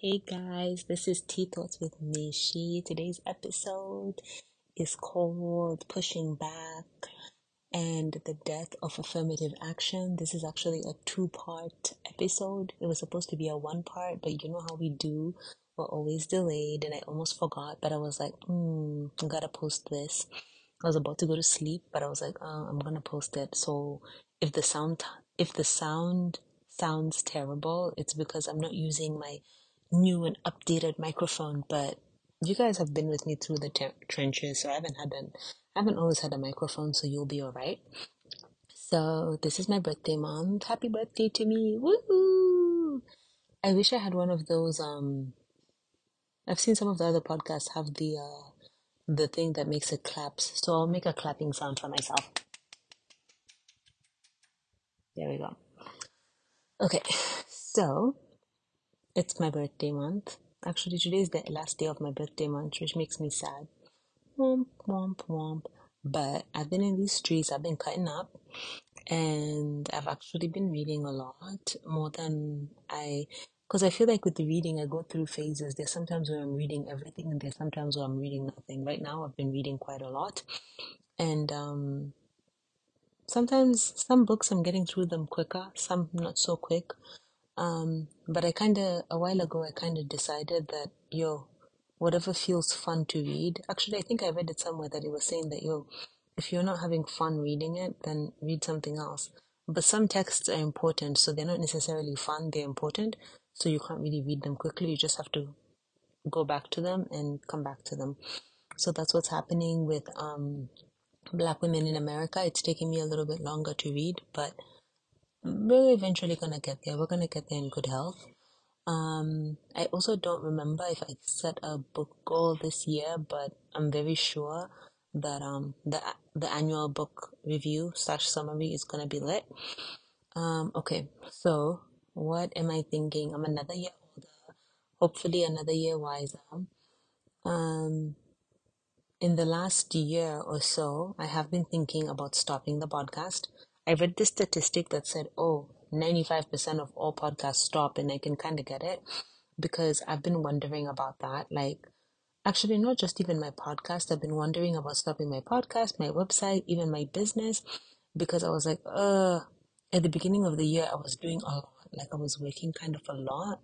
Hey guys, this is Tea Thoughts with Mishi. Today's episode is called Pushing Back and the Death of Affirmative Action. This is actually a two part episode. It was supposed to be a one part, but you know how we do. We're always delayed, and I almost forgot, but I was like, hmm, I gotta post this. I was about to go to sleep, but I was like, uh, I'm gonna post it. So if the sound, if the sound sounds terrible, it's because I'm not using my new and updated microphone, but you guys have been with me through the te- trenches, so I haven't had an I haven't always had a microphone, so you'll be alright. So this is my birthday month. Happy birthday to me! Woo! I wish I had one of those. Um, I've seen some of the other podcasts have the uh the thing that makes it claps, so I'll make a clapping sound for myself. There we go. Okay, so it's my birthday month. Actually, today is the last day of my birthday month, which makes me sad. Womp, womp, womp. But I've been in these streets, I've been cutting up, and I've actually been reading a lot more than I. Because I feel like with the reading, I go through phases. There's sometimes where I'm reading everything, and there's sometimes where I'm reading nothing. Right now, I've been reading quite a lot. And um, sometimes some books I'm getting through them quicker, some not so quick. Um, but I kind of, a while ago, I kind of decided that, yo, whatever feels fun to read. Actually, I think I read it somewhere that it was saying that, yo, if you're not having fun reading it, then read something else. But some texts are important, so they're not necessarily fun, they're important. So you can't really read them quickly. You just have to go back to them and come back to them. So that's what's happening with um, Black Women in America. It's taking me a little bit longer to read, but we're eventually gonna get there. We're gonna get there in good health. Um, I also don't remember if I set a book goal this year, but I'm very sure that um the the annual book review slash summary is gonna be lit. Um, okay, so what am I thinking? I'm another year older, hopefully another year wiser. Um, in the last year or so, I have been thinking about stopping the podcast. I read this statistic that said, oh, 95% of all podcasts stop, and I can kind of get it because I've been wondering about that. Like, actually, not just even my podcast, I've been wondering about stopping my podcast, my website, even my business because I was like, uh, at the beginning of the year, I was doing a lot, like, I was working kind of a lot.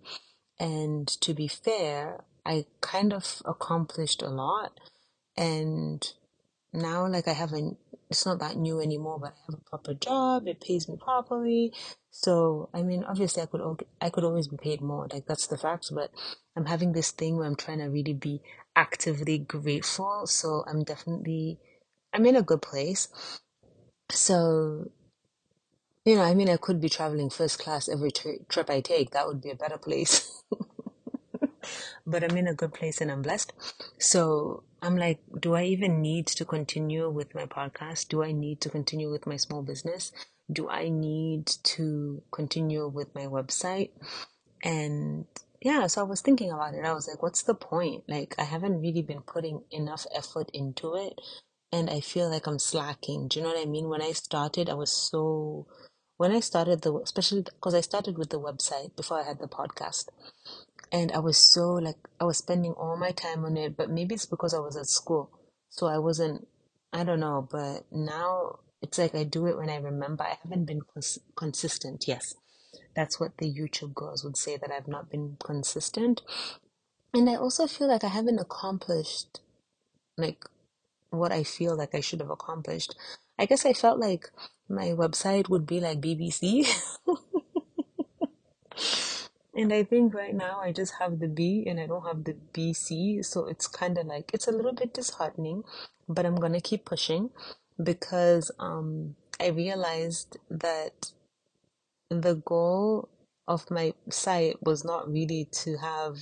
And to be fair, I kind of accomplished a lot. And now, like, I haven't, it's not that new anymore, but I have a proper job, it pays me properly. So, I mean, obviously, I could, I could always be paid more, like, that's the fact, but I'm having this thing where I'm trying to really be actively grateful. So, I'm definitely, I'm in a good place. So, you know, I mean, I could be traveling first class every tri- trip I take. That would be a better place. but I'm in a good place and I'm blessed. So I'm like, do I even need to continue with my podcast? Do I need to continue with my small business? Do I need to continue with my website? And yeah, so I was thinking about it. I was like, what's the point? Like, I haven't really been putting enough effort into it. And I feel like I'm slacking. Do you know what I mean? When I started, I was so, when I started the, especially because I started with the website before I had the podcast and I was so like I was spending all my time on it, but maybe it's because I was at school, so I wasn't. I don't know, but now it's like I do it when I remember. I haven't been cons- consistent. Yes, that's what the YouTube girls would say that I've not been consistent, and I also feel like I haven't accomplished like what I feel like I should have accomplished. I guess I felt like my website would be like BBC. And I think right now I just have the B and I don't have the BC. So it's kind of like, it's a little bit disheartening, but I'm going to keep pushing because um, I realized that the goal of my site was not really to have,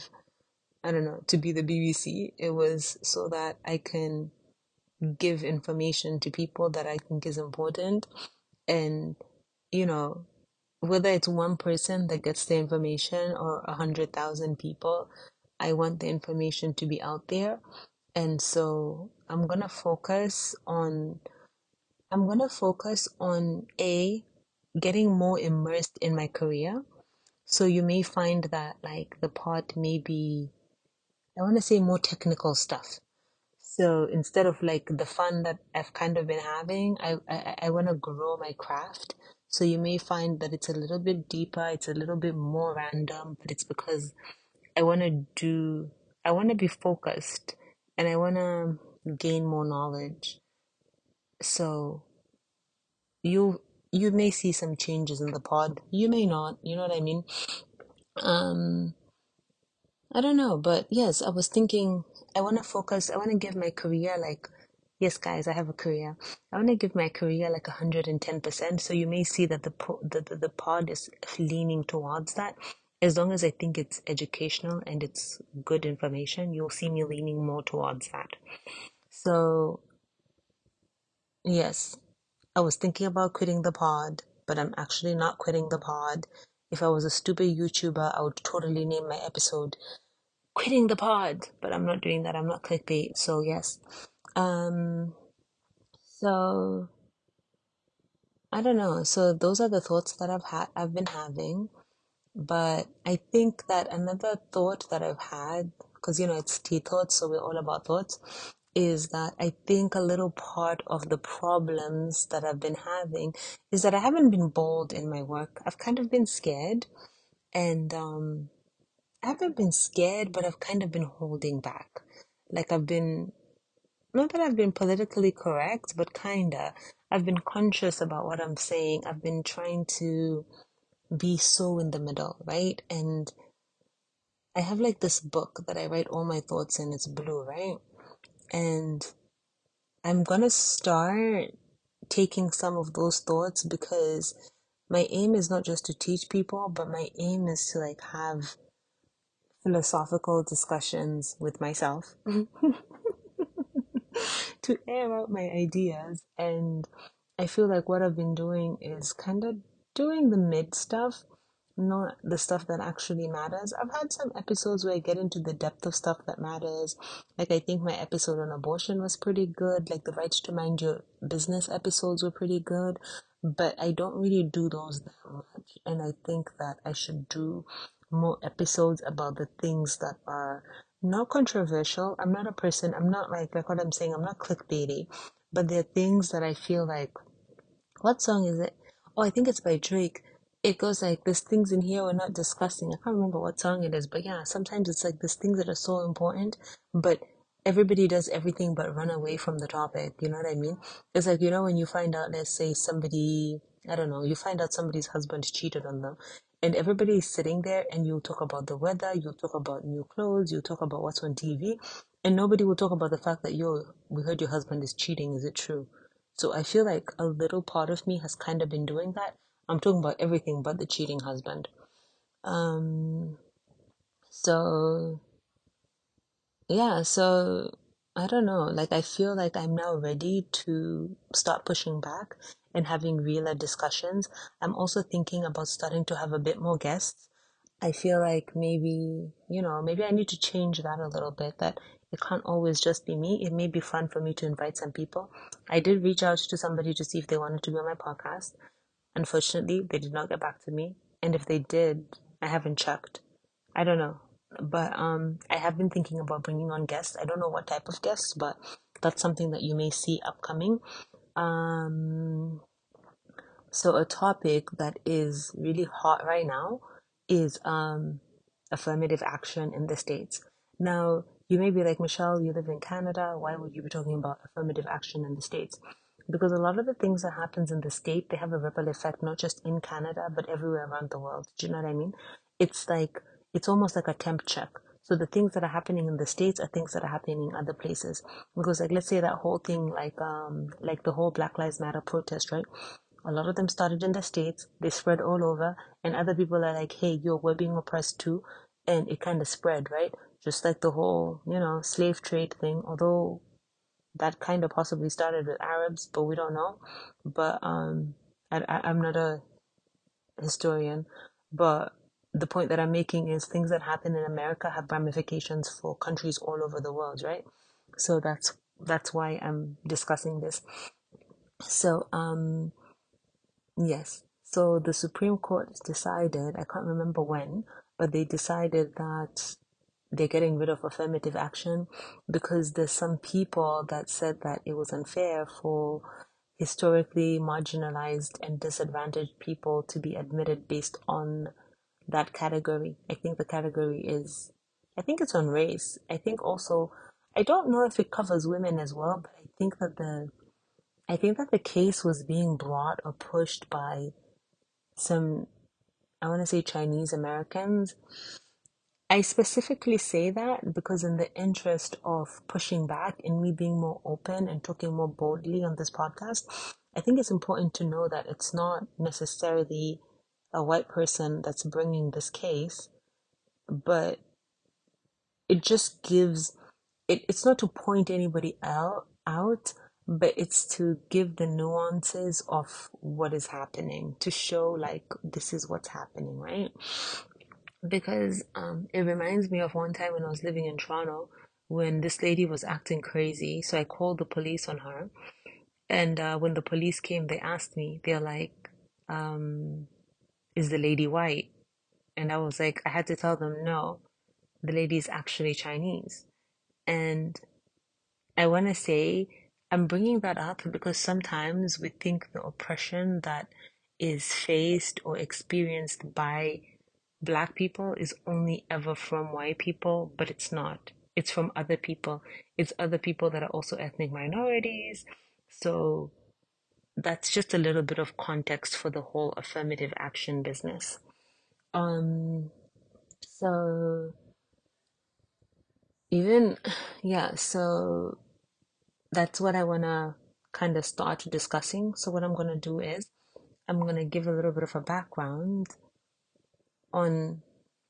I don't know, to be the BBC. It was so that I can give information to people that I think is important and, you know, whether it's one person that gets the information or a hundred thousand people, I want the information to be out there. And so I'm gonna focus on I'm gonna focus on A, getting more immersed in my career. So you may find that like the pod may be, I want to say more technical stuff. So instead of like the fun that I've kind of been having, I I, I want to grow my craft. So you may find that it's a little bit deeper, it's a little bit more random, but it's because I want to do, I want to be focused and I want to gain more knowledge. So you you may see some changes in the pod. You may not, you know what I mean? Um I don't know, but yes, I was thinking I want to focus, I want to give my career like yes guys, I have a career. I want to give my career like 110%. So you may see that the po- the, the, the pod is leaning towards that. As long as I think it's educational and it's good information, you'll see me leaning more towards that. So, yes, I was thinking about quitting the pod, but I'm actually not quitting the pod. If I was a stupid YouTuber, I would totally name my episode Quitting the Pod, but I'm not doing that. I'm not clickbait. So, yes. Um, so I don't know. So those are the thoughts that I've had I've been having. But I think that another thought that I've had, because you know it's tea thoughts, so we're all about thoughts, is that I think a little part of the problems that I've been having is that I haven't been bold in my work. I've kind of been scared, and um, I haven't been scared, but I've kind of been holding back. Like I've been, not that I've been politically correct, but kinda. I've been conscious about what I'm saying. I've been trying to be so in the middle, right? And I have like this book that I write all my thoughts in. It's blue, right? And I'm gonna start taking some of those thoughts because my aim is not just to teach people, but my aim is to like have philosophical discussions with myself to air out my ideas. And I feel like what I've been doing is kind of doing the mid stuff, not the stuff that actually matters. I've had some episodes where I get into the depth of stuff that matters. Like, I think my episode on abortion was pretty good. Like, the rights to mind your business episodes were pretty good. But I don't really do those that much. And I think that I should do more episodes about the things that are not controversial. I'm not a person, I'm not like, like what I'm saying, I'm not clickbaity, but there are things that I feel like, what song is it? Oh, I think it's by Drake. It goes like, there's things in here we're not discussing. I can't remember what song it is, but yeah, sometimes it's like there's things that are so important, but everybody does everything but run away from the topic. You know what I mean? It's like, you know, when you find out, let's say somebody, I don't know, you find out somebody's husband cheated on them and everybody is sitting there and you talk about the weather, you talk about new clothes, you talk about what's on TV, and nobody will talk about the fact that yo, we heard your husband is cheating. Is it true? So I feel like a little part of me has kind of been doing that. I'm talking about everything but the cheating husband. Um, so yeah, so I don't know. Like, I feel like I'm now ready to start pushing back and having realer discussions. I'm also thinking about starting to have a bit more guests. I feel like maybe, you know, maybe I need to change that a little bit, that it can't always just be me. It may be fun for me to invite some people. I did reach out to somebody to see if they wanted to be on my podcast. Unfortunately, they did not get back to me. And if they did, I haven't checked. I don't know. But um, I have been thinking about bringing on guests. I don't know what type of guests, but that's something that you may see upcoming. Um, so a topic that is really hot right now is um, affirmative action in the States. Now, you may be like, Michelle, you live in Canada. Why would you be talking about affirmative action in the States? Because a lot of the things that happens in the state, they have a ripple effect, not just in Canada, but everywhere around the world. Do you know what I mean? It's like, it's almost like a temp check. So the things that are happening in the states are things that are happening in other places. Because like let's say that whole thing like um like the whole Black Lives Matter protest, right? A lot of them started in the states, they spread all over, and other people are like, Hey, yo, we're being oppressed too and it kind of spread, right? Just like the whole, you know, slave trade thing, although that kind of possibly started with Arabs, but we don't know. But um I, I I'm not a historian, but the point that I'm making is things that happen in America have ramifications for countries all over the world, right? So that's that's why I'm discussing this. So um yes. So the Supreme Court decided, I can't remember when, but they decided that they're getting rid of affirmative action because there's some people that said that it was unfair for historically marginalized and disadvantaged people to be admitted based on that category. I think the category is, I think it's on race. I think also, I don't know if it covers women as well, but I think that the, I think that the case was being brought or pushed by some, I want to say Chinese Americans. I specifically say that because, in the interest of pushing back and me being more open and talking more boldly on this podcast, I think it's important to know that it's not necessarily a white person that's bringing this case, but it just gives it, it's not to point anybody out out but it's to give the nuances of what is happening to show like this is what's happening right? Because um, it reminds me of one time when i was living in toronto when this lady was acting crazy so i called the police on her and uh, when the police came they asked me they're like um, is the lady white and i was like i had to tell them no the lady is actually chinese and I want to say I'm bringing that up because sometimes we think the oppression that is faced or experienced by black people is only ever from white people, but it's not. It's from other people. It's other people that are also ethnic minorities. So that's just a little bit of context for the whole affirmative action business. Um so even yeah, so that's what I want to kind of start discussing. So, what I'm to do is I'm to give a little bit of a background on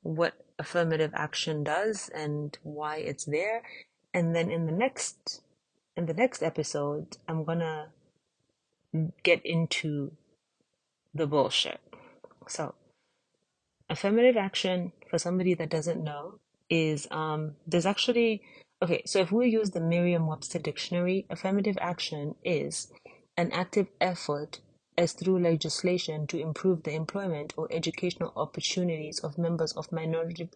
what affirmative action does and why it's there. And then in the next in the next episode, I'm to get into the bullshit. So, affirmative action for somebody that doesn't know is um there's actually Okay, so if we use the Merriam Webster dictionary, affirmative action is an active effort as through legislation to improve the employment or educational opportunities of members of minority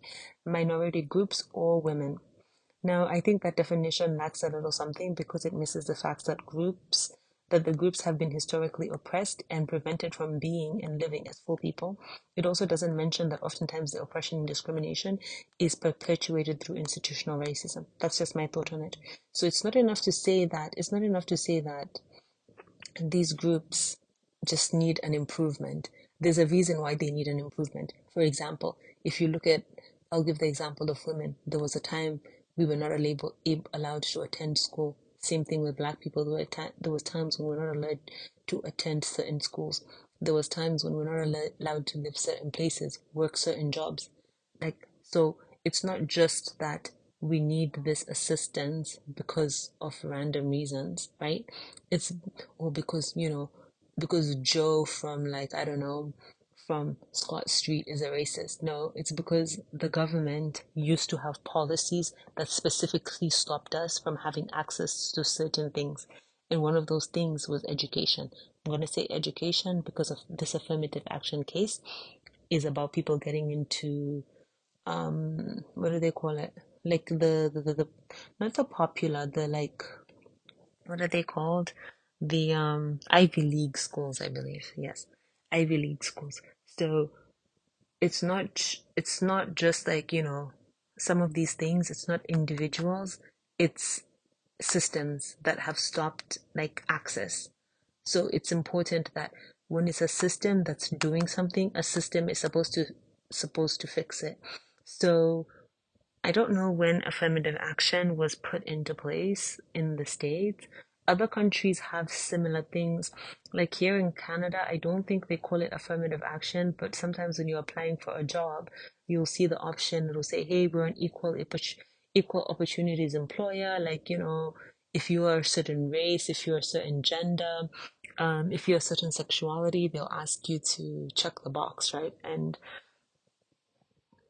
minority groups or women. Now, I think that definition lacks a little something because it misses the fact that groups that the groups have been historically oppressed and prevented from being and living as full people. It also doesn't mention that oftentimes the oppression and discrimination is perpetuated through institutional racism. That's just my thought on it. So it's not enough to say that, it's not enough to say that these groups just need an improvement. There's a reason why they need an improvement. For example, if you look at, I'll give the example of women. There was a time we were not allowed to attend school same thing with black people. There, were ta- there was times when we we're not allowed to attend certain schools. There was times when we we're not allowed to live certain places, work certain jobs. Like so, it's not just that we need this assistance because of random reasons, right? It's or because you know because Joe from like I don't know from Scott Street is a racist. No, it's because the government used to have policies that specifically stopped us from having access to certain things. And one of those things was education. I'm going to say education because of this affirmative action case is about people getting into, um, what do they call it? Like the, the, the, the not the popular, the like, what are they called? The um Ivy League schools, I believe. Yes, Ivy League schools. So it's not it's not just like, you know, some of these things, it's not individuals, it's systems that have stopped like access. So it's important that when it's a system that's doing something, a system is supposed to supposed to fix it. So I don't know when affirmative action was put into place in the States, other countries have similar things. Like here in Canada, I don't think they call it affirmative action, but sometimes when you're applying for a job, you'll see the option. It'll say, "Hey, we're an equal equal opportunities employer." Like you know, if you are a certain race, if you're a certain gender, um, if you're a certain sexuality, they'll ask you to check the box, right? And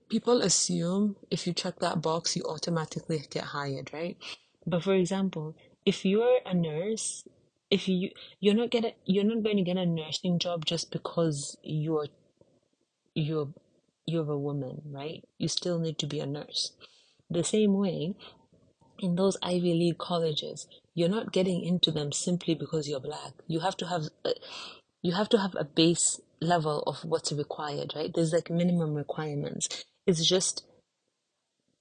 people assume if you check that box, you automatically get hired, right? But for example, if you're a nurse if you you're not gonna you're not going to get a nursing job just because you're you're you're a woman, right? You still need to be a nurse. The same way, in those Ivy League colleges, you're not getting into them simply because you're black. You have to have a, you have to have a base level of what's required, right? There's like minimum requirements. It's just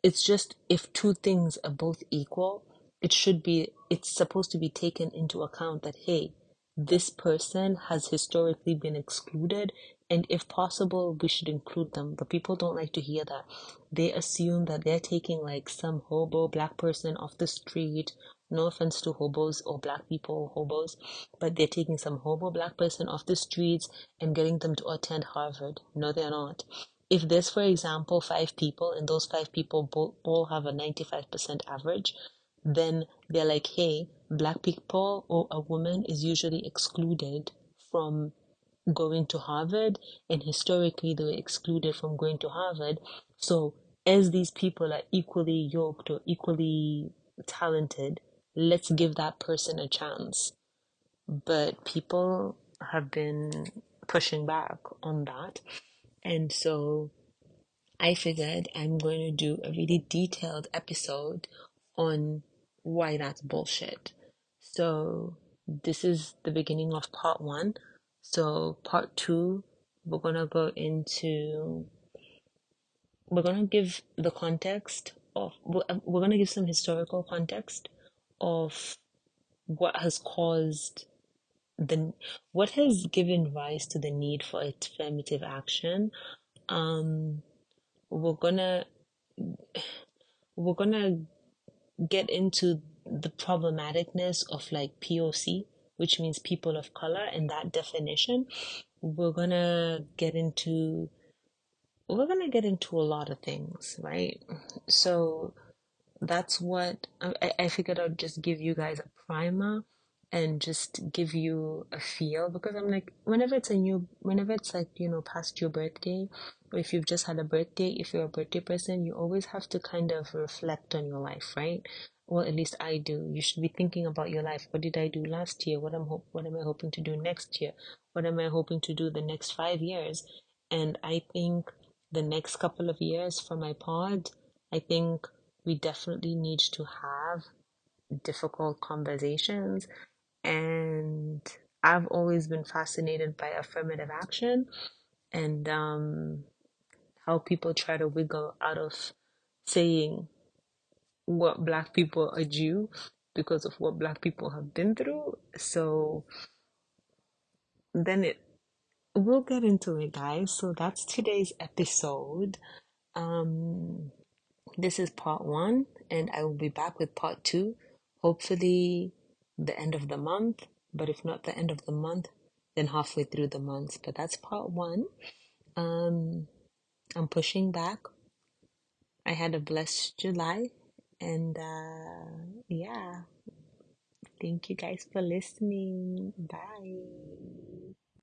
it's just if two things are both equal, it should be it's supposed to be taken into account that hey, this person has historically been excluded and if possible we should include them. But people don't like to hear that. They assume that they're taking like some hobo black person off the street. No offense to hobos or black people hobos but they're taking some hobo black person off the streets and getting them to attend harvard. No they're not. If there's for example five people and those five people all have a 95% average then they're like, hey, black people or a woman is usually excluded from going to Harvard, and historically they were excluded from going to Harvard. So, as these people are equally yoked or equally talented, let's give that person a chance. But people have been pushing back on that. And so I figured I'm going to do a really detailed episode on why that's bullshit. So this is the beginning of part one. So part two, we're gonna go into we're gonna give the context of we're gonna give some historical context of what has caused the what has given rise to the need for affirmative action. Um, we're gonna we're gonna get into the problematicness of like POC, which means people of color, and that definition. We're gonna get into we're gonna get into a lot of things, right? So that's what I, I figured I'd just give you guys a primer and just give you a feel because I'm like whenever it's a new whenever it's like you know past your birthday if you've just had a birthday if you're a birthday person you always have to kind of reflect on your life right? Well at least I do. You should be thinking about your life. What did I do last year? What am hope what am I hoping to do next year? What am I hoping to do the next five years? And I think the next couple of years for my pod I think we definitely need to have difficult conversations. And I've always been fascinated by affirmative action. And um, how people try to wiggle out of saying what black people are due because of what black people have been through. So then it we'll get into it guys. So that's today's episode. Um this is part 1 and I will be back with part 2 hopefully the end of the month, but if not the end of the month, then halfway through the month. But that's part 1. Um I'm pushing back. I had a blessed July and uh yeah. Thank you guys for listening. Bye.